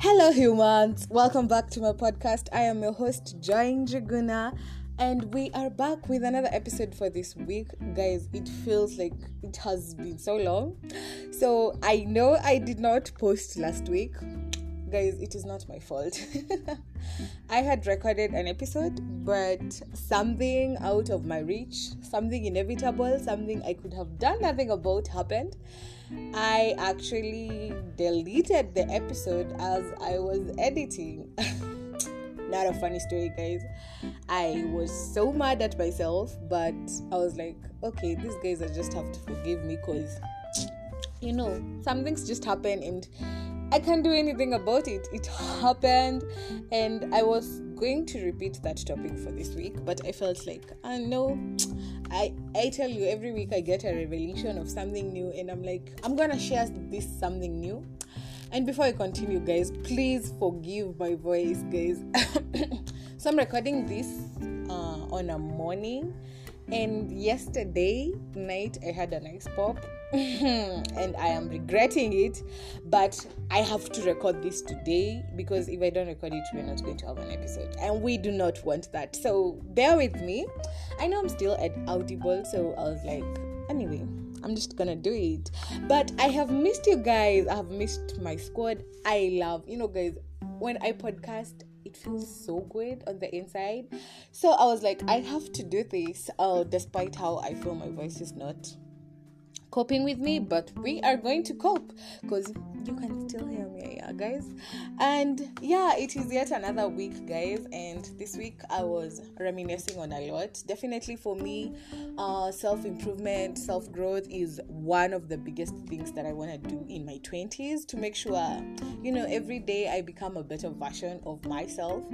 Hello, humans. Welcome back to my podcast. I am your host, Joy Njuguna, and we are back with another episode for this week. Guys, it feels like it has been so long. So, I know I did not post last week. Guys, it is not my fault. I had recorded an episode, but something out of my reach, something inevitable, something I could have done nothing about happened I actually deleted the episode as I was editing. Not a funny story, guys. I was so mad at myself, but I was like, okay, these guys I just have to forgive me because, you know, some things just happen and I can't do anything about it. It happened, and I was going to repeat that topic for this week, but I felt like, I uh, know, I I tell you every week I get a revelation of something new, and I'm like, I'm gonna share this something new. And before I continue, guys, please forgive my voice, guys. so I'm recording this uh, on a morning and yesterday night, I had an nice pop, and I am regretting it. But I have to record this today because if I don't record it, we're not going to have an episode, and we do not want that. So bear with me. I know I'm still at Audible, so I was like, anyway. I'm just gonna do it. But I have missed you guys. I have missed my squad. I love, you know, guys, when I podcast, it feels so good on the inside. So I was like, I have to do this, uh, despite how I feel my voice is not coping with me, mm. but we are going to cope because you can still hear me, yeah, guys. And yeah, it is yet another week, guys. And this week I was reminiscing on a lot. Definitely for me, uh, self improvement, self growth is one of the biggest things that I want to do in my 20s to make sure, you know, every day I become a better version of myself.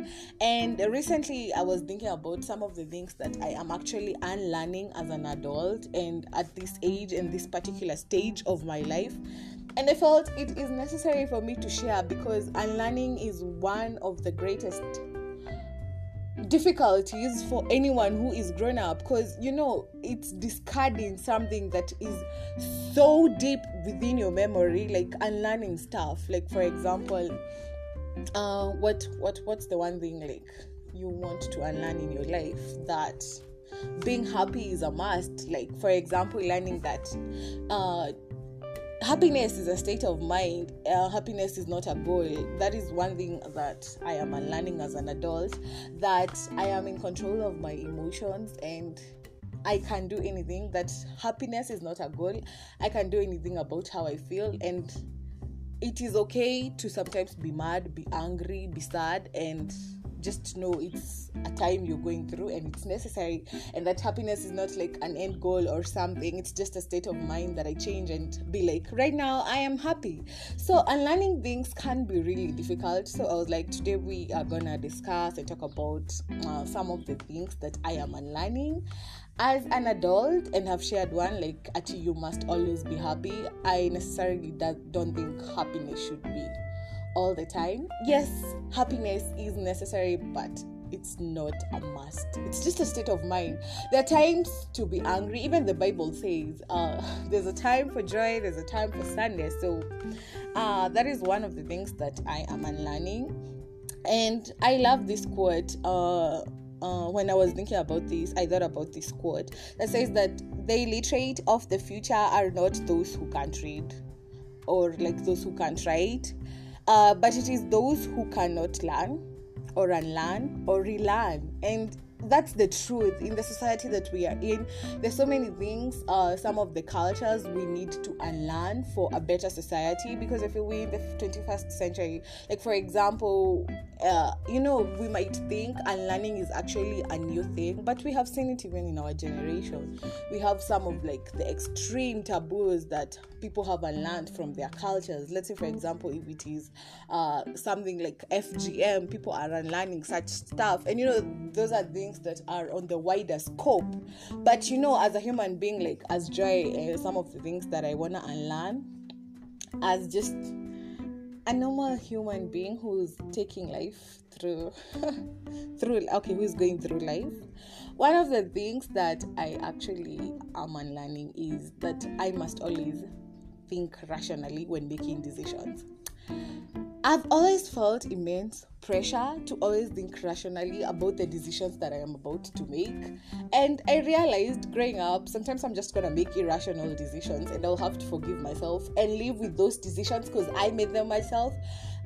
And recently I was thinking about some of the things that I am actually unlearning as an adult and at this age and this particular stage of my life and I felt it is necessary for me to share because unlearning is one of the greatest difficulties for anyone who is grown up because you know it's discarding something that is so deep within your memory like unlearning stuff. Like for example uh what what what's the one thing like you want to unlearn in your life that being happy is a must? Like for example learning that uh happiness is a state of mind uh, happiness is not a goal. That is one thing that i am learning as an adult that i am in control of my emotions and i can do anything that happiness is not a goal. I can do anything about how i feel and it is okay to sometimes be mad be angry be sad and just know it's a time you're going through and it's necessary and that happiness is not like an end goal or something. It's just a state of mind that i change and be like right now i am happy. So unlearning things can be really difficult. So i was like today we are gonna discuss and talk about uh, some of the things that i am unlearning. As an adult and have shared one like actually you must always be happy i necessarily don't think happiness should be all the time. Yes, happiness is necessary, but it's not a must. It's just a state of mind. There are times to be angry. Even the Bible says uh, there's a time for joy, there's a time for sadness. So uh, that is one of the things that I am unlearning. And I love this quote. Uh, uh, when I was thinking about this, I thought about this quote that says that the illiterate of the future are not those who can't read or like those who can't write, uh, but it is those who cannot learn or unlearn or relearn. And that's the truth in the society that we are in. There's so many things, uh, some of the cultures we need to unlearn for a better society because I feel we're in the 21st century. Like, for example, uh, you know, we might think unlearning is actually a new thing, but we have seen it even in our generation. We have some of like the extreme taboos that people have unlearned from their cultures. Let's say, for example, if it is uh, something like FGM, people are unlearning such stuff, and you know, those are things that are on the wider scope. But you know, as a human being, like as Joy, uh, some of the things that I wanna unlearn as just a normal human being who's taking life through through okay who's going through life. One of the things that i actually am unlearning is that i must always think rationally when making decisions I've always felt immense pressure to always think rationally about the decisions that I am about to make. And I realized growing up, sometimes I'm just gonna make irrational decisions and I'll have to forgive myself and live with those decisions because I made them myself.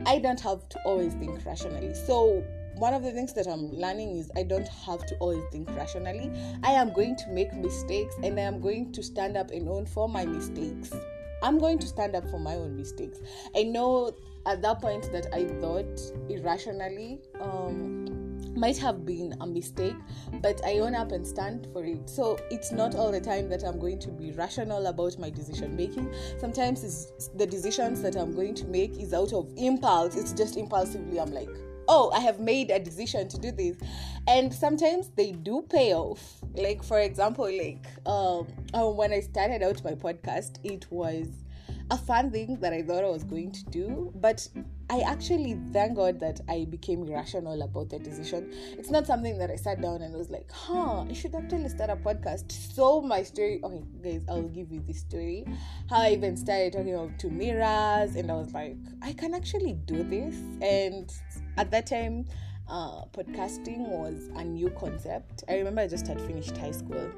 I don't have to always think rationally. So, one of the things that I'm learning is I don't have to always think rationally. I am going to make mistakes and I am going to stand up and own for my mistakes. I'm going to stand up for my own mistakes. I know at that point that I thought irrationally um, might have been a mistake, but I own up and stand for it. So it's not all the time that I'm going to be rational about my decision making. Sometimes it's the decisions that I'm going to make is out of impulse. It's just impulsively. I'm like, oh, I have made a decision to do this. And sometimes they do pay off. Like, for example, like um, uh, when I started out my podcast, it was a fun thing that I thought I was going to do, but I actually thank God that I became rational about the decision. It's not something that I sat down and was like, huh, I should actually start a podcast. So my story, okay, guys, I'll give you this story. How I even started talking about to mirrors, and I was like, I can actually do this. And at that time, uh, podcasting was a new concept. I remember I just had finished high school.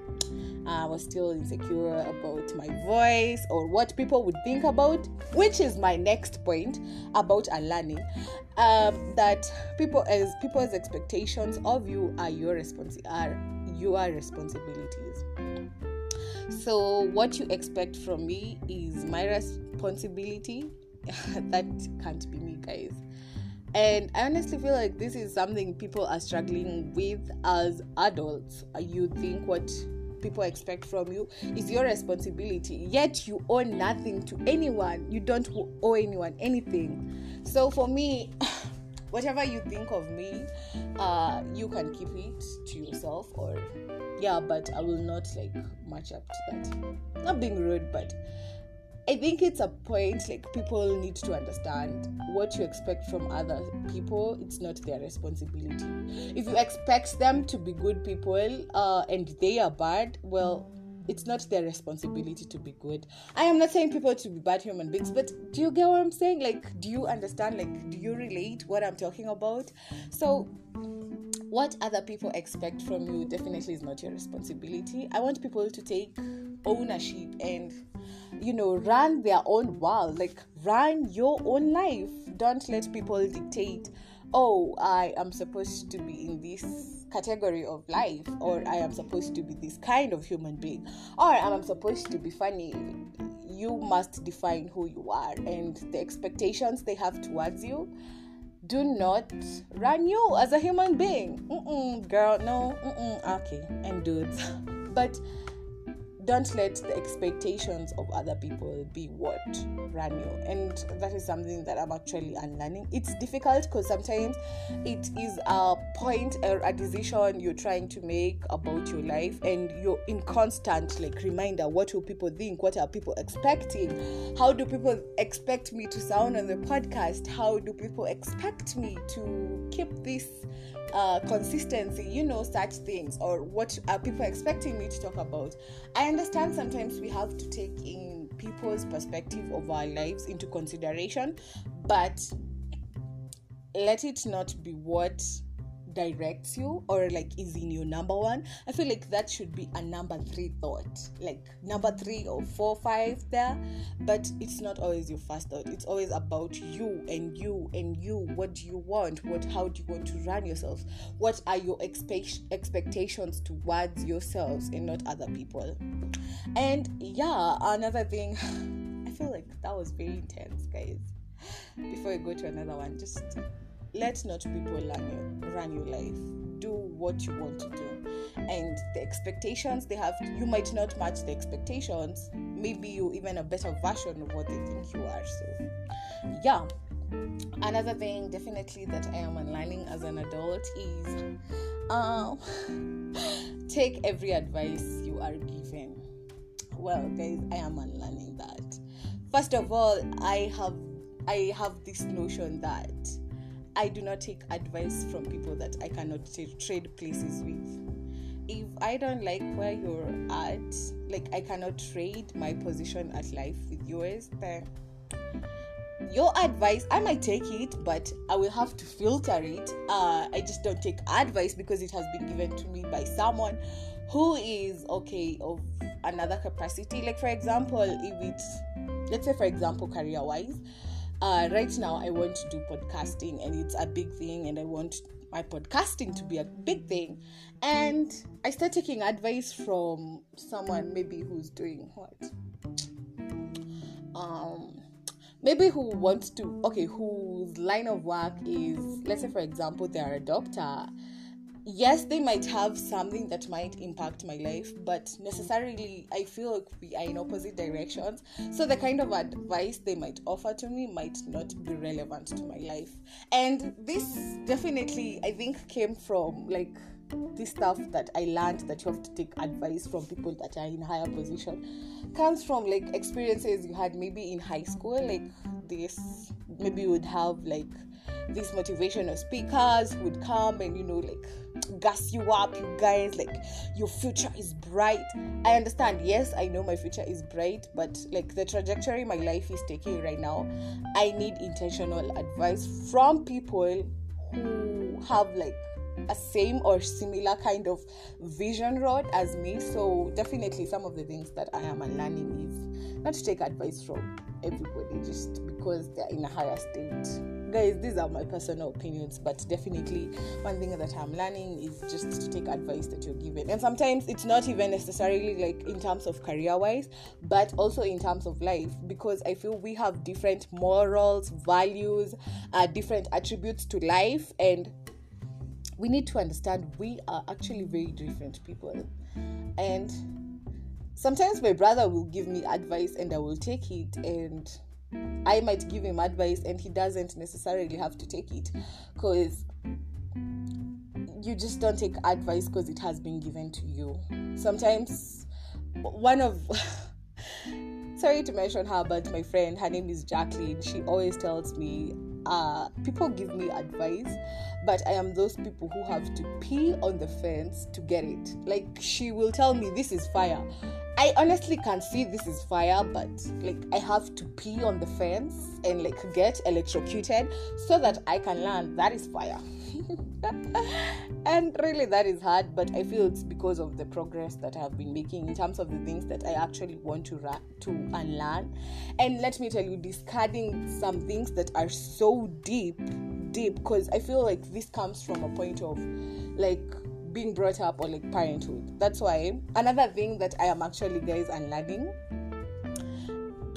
I was still insecure about my voice or what people would think about, which is my next point about unlearning. Um, that people as people's expectations of you are your responsi- are your responsibilities. So what you expect from me is my responsibility. that can't be me, guys. And I honestly feel like this is something people are struggling with as adults. You think what people expect from you is your responsibility, yet you owe nothing to anyone. You don't owe anyone anything. So for me, whatever you think of me, uh, you can keep it to yourself, or yeah, but I will not like match up to that. Not being rude, but I think it's a point like people need to understand what you expect from other people. It's not their responsibility. If you expect them to be good people uh, and they are bad, well, it's not their responsibility to be good. I am not saying people to be bad human beings, but do you get what I'm saying? Like, do you understand? Like, do you relate what I'm talking about? So, what other people expect from you definitely is not your responsibility. I want people to take ownership and you know run their own world. Like run your own life. Don't let people dictate oh i am supposed to be in this category of life or i am supposed to be this kind of human being or i am supposed to be funny. You must define who you are and the expectations they have towards you. Do not run you as a human being. Mm-mm, girl no. Mm-mm, okay and dudes but don't let the expectations of other people be what run you. And that is something that i'm actually unlearning. It's difficult because sometimes it is a point or a decision you're trying to make about your life and you're in constant like reminder what will people think? What are people expecting? How do people expect me to sound on the podcast? How do people expect me to keep this uh, consistency, you know, such things, or what are people expecting me to talk about? I understand sometimes we have to take in people's perspective of our lives into consideration, but let it not be what directs you or like is in your number one i feel like that should be a number three thought. Like number three or four five there. But it's not always your first thought. It's always about you and you and you. What do you want? What how do you want to run yourself? What are your expect- expectations towards yourselves and not other people? And yeah another thing i feel like that was very intense guys. Before I go to another one just let not people run your, run your life. Do what you want to do. And the expectations they have you might not match the expectations. Maybe you even a better version of what they think you are. So yeah. Another thing definitely that i am unlearning as an adult is um, take every advice you are given. Well guys i am unlearning that. First of all i have i have this notion that I do not take advice from people that I cannot t- trade places with. If I don't like where you're at, like I cannot trade my position at life with yours, then your advice i might take it but i will have to filter it uh, i just don't take advice because it has been given to me by someone who is okay of another capacity like for example if it's let's say for example career wise uh, right now i want to do podcasting and it's a big thing and i want my podcasting to be a big thing. And i start taking advice from someone maybe who's doing what? Um maybe who wants to okay whose line of work is let's say for example they're a doctor yes they might have something that might impact my life but necessarily i feel like we are in opposite directions. So the kind of advice they might offer to me might not be relevant to my life. And this definitely i think came from like this stuff that I learned that you have to take advice from people that are in higher position. Comes from like experiences you had maybe in high school like this maybe you would have like these motivational speakers would come and you know like gas you up you guys like your future is bright i understand yes i know my future is bright but like the trajectory my life is taking right now i need intentional advice from people who have like a same or similar kind of vision road as me. So definitely some of the things that I am learning is not to take advice from everybody just because they're in a higher state. Guys, these are my personal opinions, but definitely one thing that I'm learning is just to take advice that you're given. And sometimes it's not even necessarily like in terms of career wise, but also in terms of life because I feel we have different morals, values, uh, different attributes to life, and we need to understand we are actually very different people. And sometimes my brother will give me advice and I will take it, and I might give him advice and he doesn't necessarily have to take it because you just don't take advice because it has been given to you. Sometimes, one of sorry to mention her, but my friend, her name is Jacqueline, she always tells me uh, people give me advice, but I am those people who have to pee on the fence to get it. Like she will tell me this is fire. I honestly can't see this is fire, but like I have to pee on the fence and like get electrocuted so that I can learn that is fire. and really that is hard but i feel it's because of the progress that i have been making in terms of the things that i actually want to ra- to unlearn and let me tell you discarding some things that are so deep deep because i feel like this comes from a point of like being brought up or like parenthood that's why another thing that i am actually guys unlearning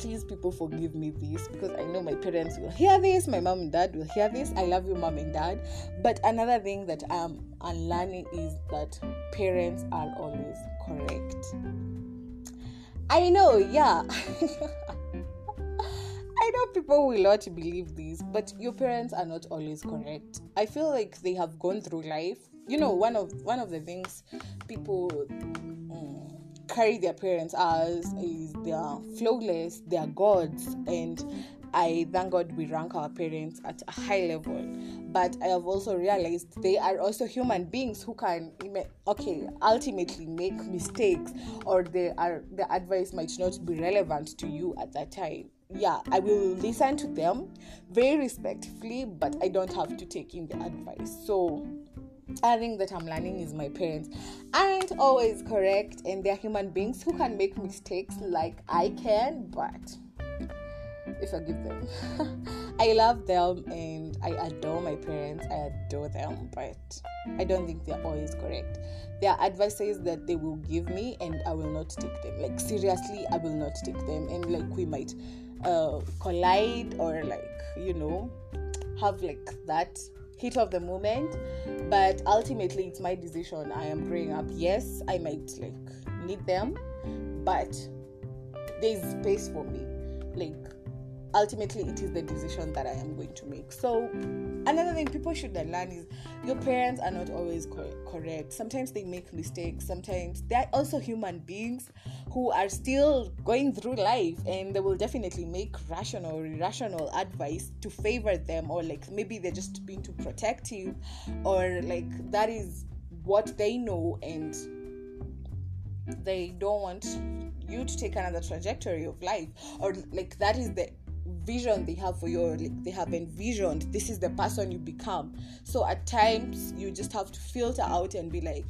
please people forgive me this because I know my parents will hear this, my mom and dad will hear this. I love you, mom and dad. But another thing that I'm unlearning is that parents are always correct. I know, yeah. I know people will not believe this, but your parents are not always correct. I feel like they have gone through life. You know, one of one of the things people mm, carry their parents as is they are flawless, they are gods, and I thank God we rank our parents at a high level. But I have also realized they are also human beings who can, okay, ultimately make mistakes, or they are the advice might not be relevant to you at that time. Yeah, I will listen to them very respectfully, but I don't have to take in the advice. So I think that I'm learning is my parents aren't always correct and they're human beings who can make mistakes like I can, but if I give them, I love them and I adore my parents. I adore them, but I don't think they're always correct. There are advices that they will give me and I will not take them. Like, seriously, I will not take them, and like, we might uh, collide or like, you know, have like that heat of the moment but ultimately it's my decision. I am growing up yes i might like need them but there's space for me. Like ultimately it is the decision that I am going to make. So another thing people should learn is your parents are not always cor- correct. Sometimes they make mistakes. Sometimes they're also human beings who are still going through life and they will definitely make rational or irrational advice to favor them or like maybe they're just being too protective or like that is what they know and they don't want you to take another trajectory of life or like that is the vision they have for you like they have envisioned this is the person you become. So at times you just have to filter out and be like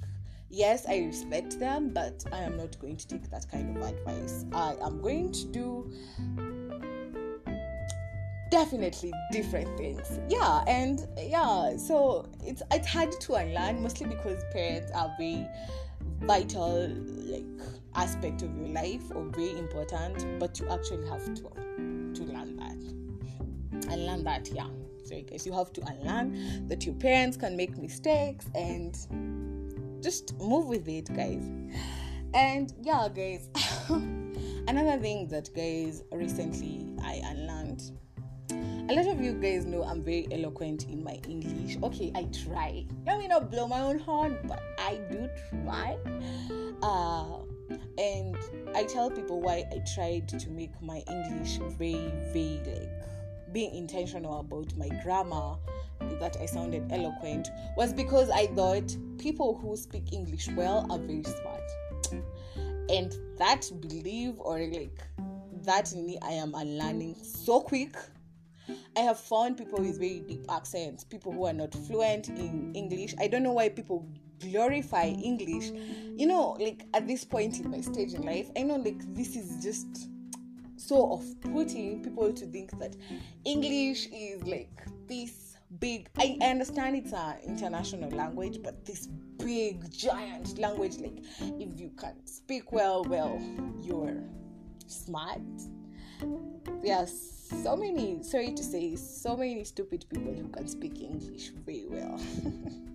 yes i respect them but i am not going to take that kind of advice. I am going to do definitely different things. Yeah and yeah so it's it's hard to unlearn mostly because parents are very vital like aspect of your life or very important but you actually have to to learn that and learn that yeah so guys you have to unlearn that your parents can make mistakes and just move with it guys and yeah guys another thing that guys recently i unlearned a lot of you guys know I'm very eloquent in my English. Okay, I try. Let me not blow my own horn, but I do try. Uh, and I tell people why I tried to make my English very, very like being intentional about my grammar that I sounded eloquent was because I thought people who speak English well are very smart. And that belief or like that in me I am unlearning so quick I have found people with very deep accents, people who are not fluent in English. I don't know why people glorify English. You know, like at this point in my stage in life, I know like this is just so off putting people to think that English is like this big I, understand it's an international language, but this big giant language, like if you can speak well, well, you're smart. Yes so many, sorry to say, so many stupid people who can speak English very well.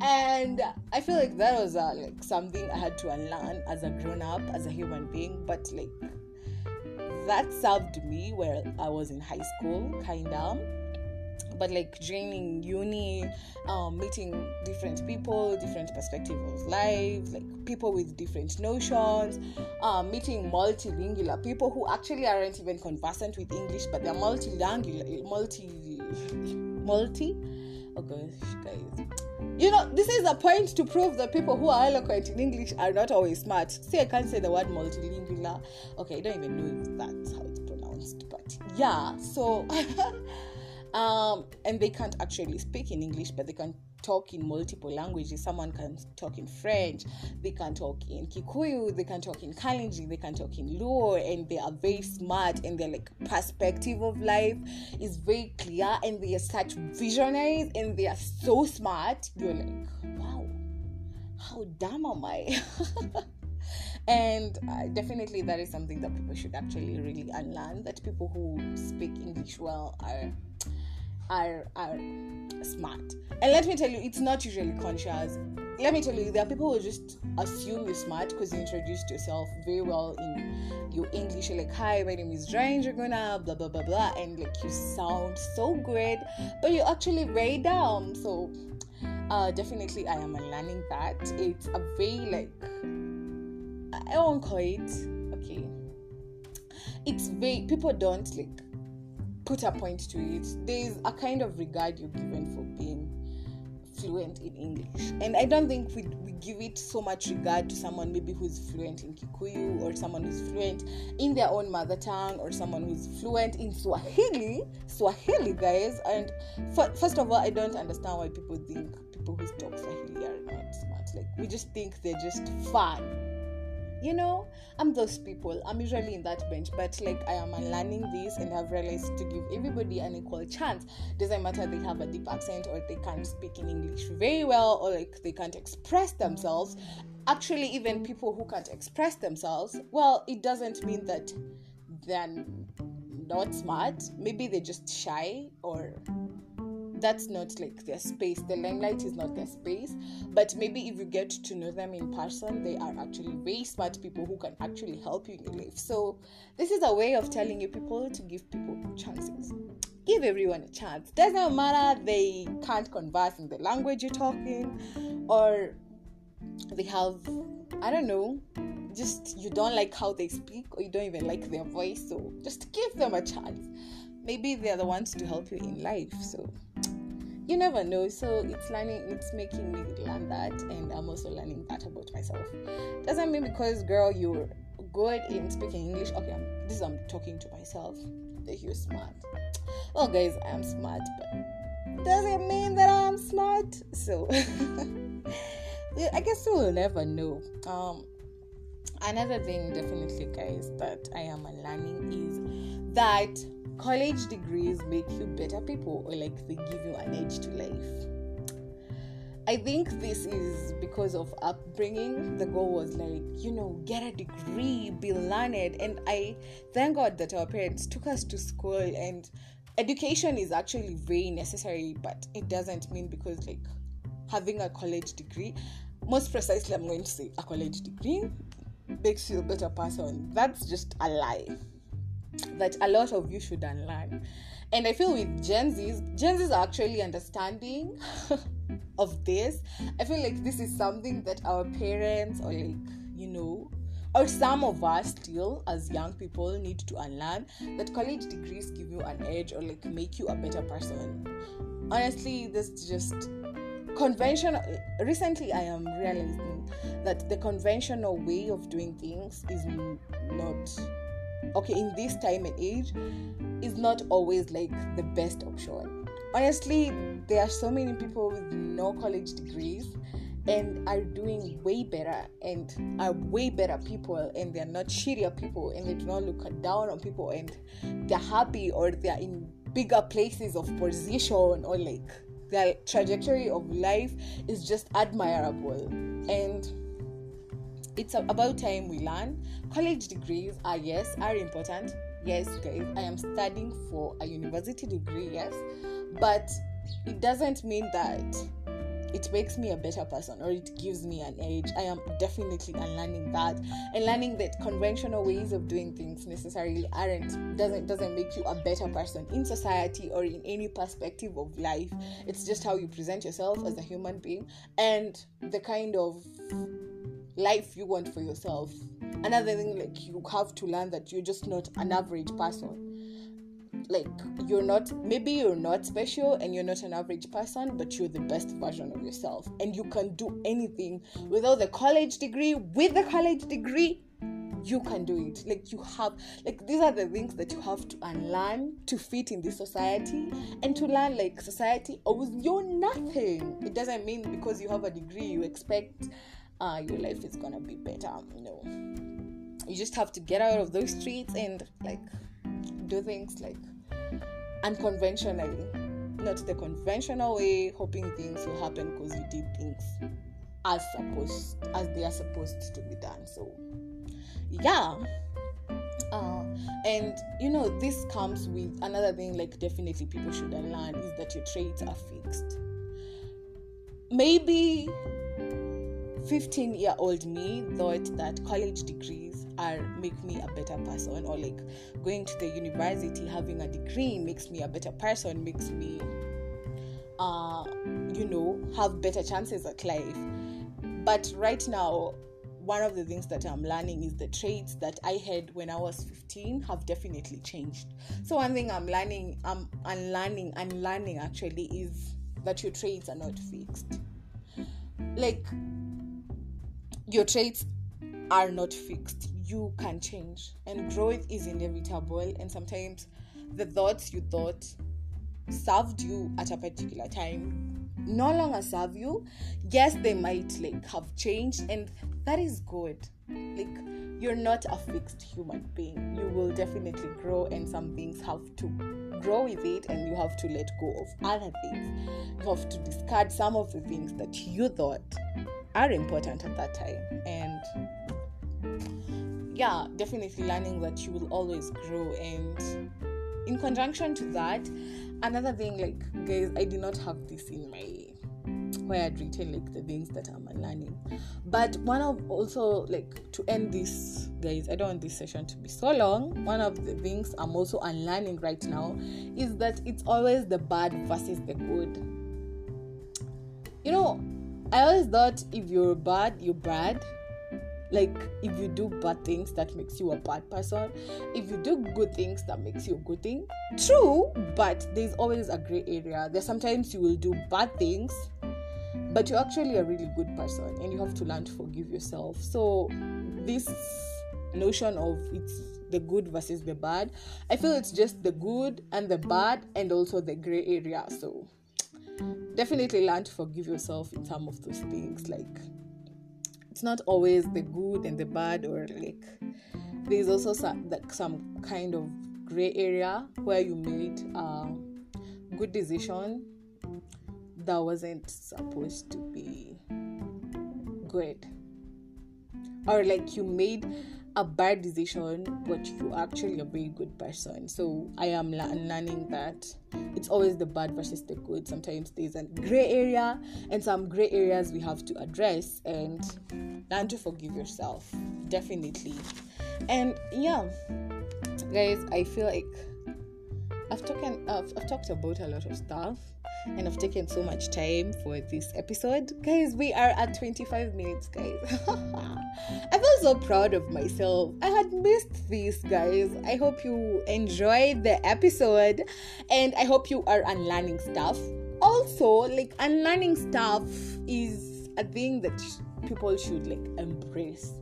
and I feel like that was uh, like something I had to unlearn as a grown up, as a human being. But like that served me where I was in high school, kinda but like joining uni, um, meeting different people, different perspectives of life, like people with different notions, um, meeting multilingual people who actually aren't even conversant with English, but they're multilingual, multi, multi. Gosh, guys. You know, this is a point to prove that people who are eloquent in English are not always smart. See, I can't say the word multilingual. Okay, I don't even know if that's how it's pronounced, but yeah. So um, and they can't actually speak in English, but they can talk in multiple languages. Someone can talk in French, they can talk in Kikuyu, they can talk in Kalenjin, they can talk in Luo, and they are very smart and their like perspective of life is very clear and they are such visionaries and they are so smart. You're like, wow, how dumb am I? and uh, definitely that is something that people should actually really unlearn that people who speak english well are are are smart. And let me tell you, it's not usually conscious. Let me tell you, there are people who just assume you're smart because you introduced yourself very well in your English. You're like, hi, my name is Ryan Dragona, blah blah blah blah, and like you sound so great, but you're actually very dumb. So uh, definitely I am learning that. It's a very like I won't call it okay. It's very people don't like put a point to it. There's a kind of regard you're given for being fluent in English. And I don't think we, we give it so much regard to someone maybe who's fluent in Kikuyu or someone who's fluent in their own mother tongue or someone who's fluent in Swahili. Swahili, guys. And first of all, I don't understand why people think people who talk Swahili are not smart. Like, we just think they're just fun you know i'm those people. I'm usually in that bench but like i am learning this and i've realized to give everybody an equal chance. Doesn't matter they have a deep accent or they can't speak in english very well or like they can't express themselves. Actually even people who can't express themselves well it doesn't mean that they're not smart. Maybe they're just shy or that's not like their space. The limelight is not their space. But maybe if you get to know them in person, they are actually very smart people who can actually help you in your life. So this is a way of telling you people to give people chances. Give everyone a chance. Doesn't matter they can't converse in the language you're talking, or they have I don't know, just you don't like how they speak or you don't even like their voice. So just give them a chance maybe they're the ones to help you in life so you never know so it's learning it's making me learn that and i'm also learning that about myself doesn't mean because girl you're good in speaking English. Okay, I'm, this I'm talking to myself. That you're smart. Well, guys, I am smart, but does it mean that I'm smart? So, I guess we'll never know. Um, another thing, definitely, guys, that I am learning is that college degrees make you better people, or like they give you an edge to life I think this is because of upbringing. The goal was like, you know, get a degree, be learned. And I thank God that our parents took us to school and education is actually very necessary, but it doesn't mean because like having a college degree, most precisely I'm going to say a college degree makes you a better person. That's just a lie. That a lot of you should unlearn. And I feel with Gen Zs, Gen Zs are actually understanding of this. I feel like this is something that our parents or like, you know, or some of us still as young people need to unlearn that college degrees give you an edge or like make you a better person. Honestly, this just conventional recently i am realizing that the conventional way of doing things is not okay in this time and age is not always like the best option. Honestly there are so many people with no college degrees and are doing way better and are way better people and they're not shittier people and they do not look down on people and they're happy or they're in bigger places of position or like their trajectory of life is just admirable. And it's about time we learn college degrees are yes are important yes guys i am studying for a university degree yes but it doesn't mean that it makes me a better person or it gives me an edge. I am definitely unlearning that and learning that conventional ways of doing things necessarily aren't doesn't doesn't make you a better person in society or in any perspective of life. It's just how you present yourself as a human being and the kind of life you want for yourself. Another thing like you have to learn that you're just not an average person. Like you're not maybe you're not special and you're not an average person but you're the best version of yourself. And you can do anything. Without the college degree with the college degree you can do it. Like you have like these are the things that you have to unlearn to fit in this society and to learn like society owes you nothing. It doesn't mean because you have a degree you expect uh, your life is gonna be better no you just have to get out of those streets and like do things like unconventionally, not the conventional way, hoping things will happen because you did things as supposed as they are supposed to be done. So, yeah. Uh, and you know, this comes with another thing like definitely people should learn is that your traits are fixed. Maybe 15 year old me thought that college degrees are make me a better person or like going to the university having a degree makes me a better person makes me uh you know have better chances at life but right now one of the things that I'm learning is the traits that I had when I was 15 have definitely changed. So one thing I'm learning, I'm unlearning, unlearning actually is that your traits are not fixed. Like your traits are not fixed. You can change, and growth is inevitable. And sometimes the thoughts you thought served you at a particular time no longer serve you. Yes, they might like have changed, and that is good. Like you're not a fixed human being. You will definitely grow, and some things have to grow with it, and you have to let go of other things. You have to discard some of the things that you thought are important at that time and yeah definitely learning that you will always grow and in conjunction to that another thing like guys i did not have this in my where I'd written like the things that I'm learning. But one of also like to end this, guys, I don't want this session to be so long. One of the things I'm also unlearning right now is that it's always the bad versus the good. You know, I always thought if you're bad, you're bad. Like if you do bad things, that makes you a bad person. If you do good things, that makes you a good thing. True, but there's always a gray area. There's sometimes you will do bad things, but you're actually a really good person, and you have to learn to forgive yourself. So this notion of it's the good versus the bad. I feel it's just the good and the bad and also the gray area. So definitely learn to forgive yourself in some of those things. Like it's not always the good and the bad or like there's also some like some kind of gray area where you made a good decision that wasn't supposed to be good or like you made a bad decision, but you actually a very good person. So I am learning that it's always the bad versus the good. Sometimes there's a gray area, and some gray areas we have to address and learn to forgive yourself. Definitely. And yeah, guys, I feel like I've talked I've, I've talked about a lot of stuff and I've taken so much time for this episode. Guys, we are at 25 minutes, guys. I feel so proud of myself. I had missed this, guys. I hope you enjoyed the episode and I hope you are unlearning stuff. Also, like unlearning stuff is a thing that people should like embrace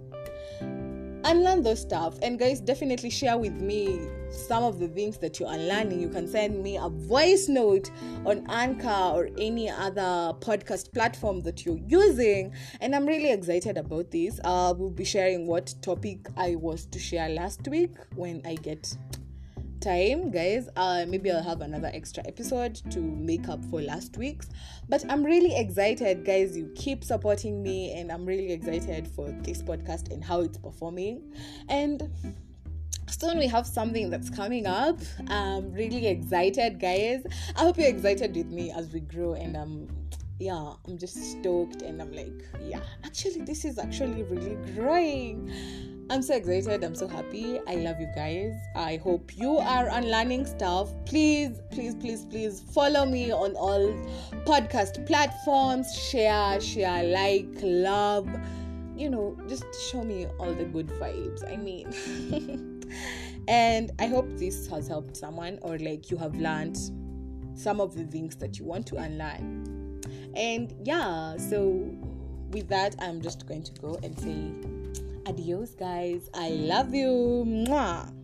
unlearn those stuff and guys definitely share with me some of the things that you're unlearning you can send me a voice note on anchor or any other podcast platform that you're using. And i'm really excited about this. Uh, we'll be sharing what topic i was to share last week when i get time guys. Uh maybe i'll have another extra episode to make up for last week's. But i'm really excited guys. You keep supporting me and i'm really excited for this podcast and how it's performing. And soon we have something that's coming up. I'm really excited guys. I hope you're excited with me as we grow and i'm yeah i'm just stoked and i'm like yeah actually this is actually really growing I'm so excited. I'm so happy. I love you guys. I hope you are unlearning stuff. Please, please, please, please follow me on all podcast platforms. Share, share, like, love. You know, just show me all the good vibes. I mean, and I hope this has helped someone or like you have learned some of the things that you want to unlearn. And yeah, so with that, I'm just going to go and say Adios, guys. I love you. Mwah.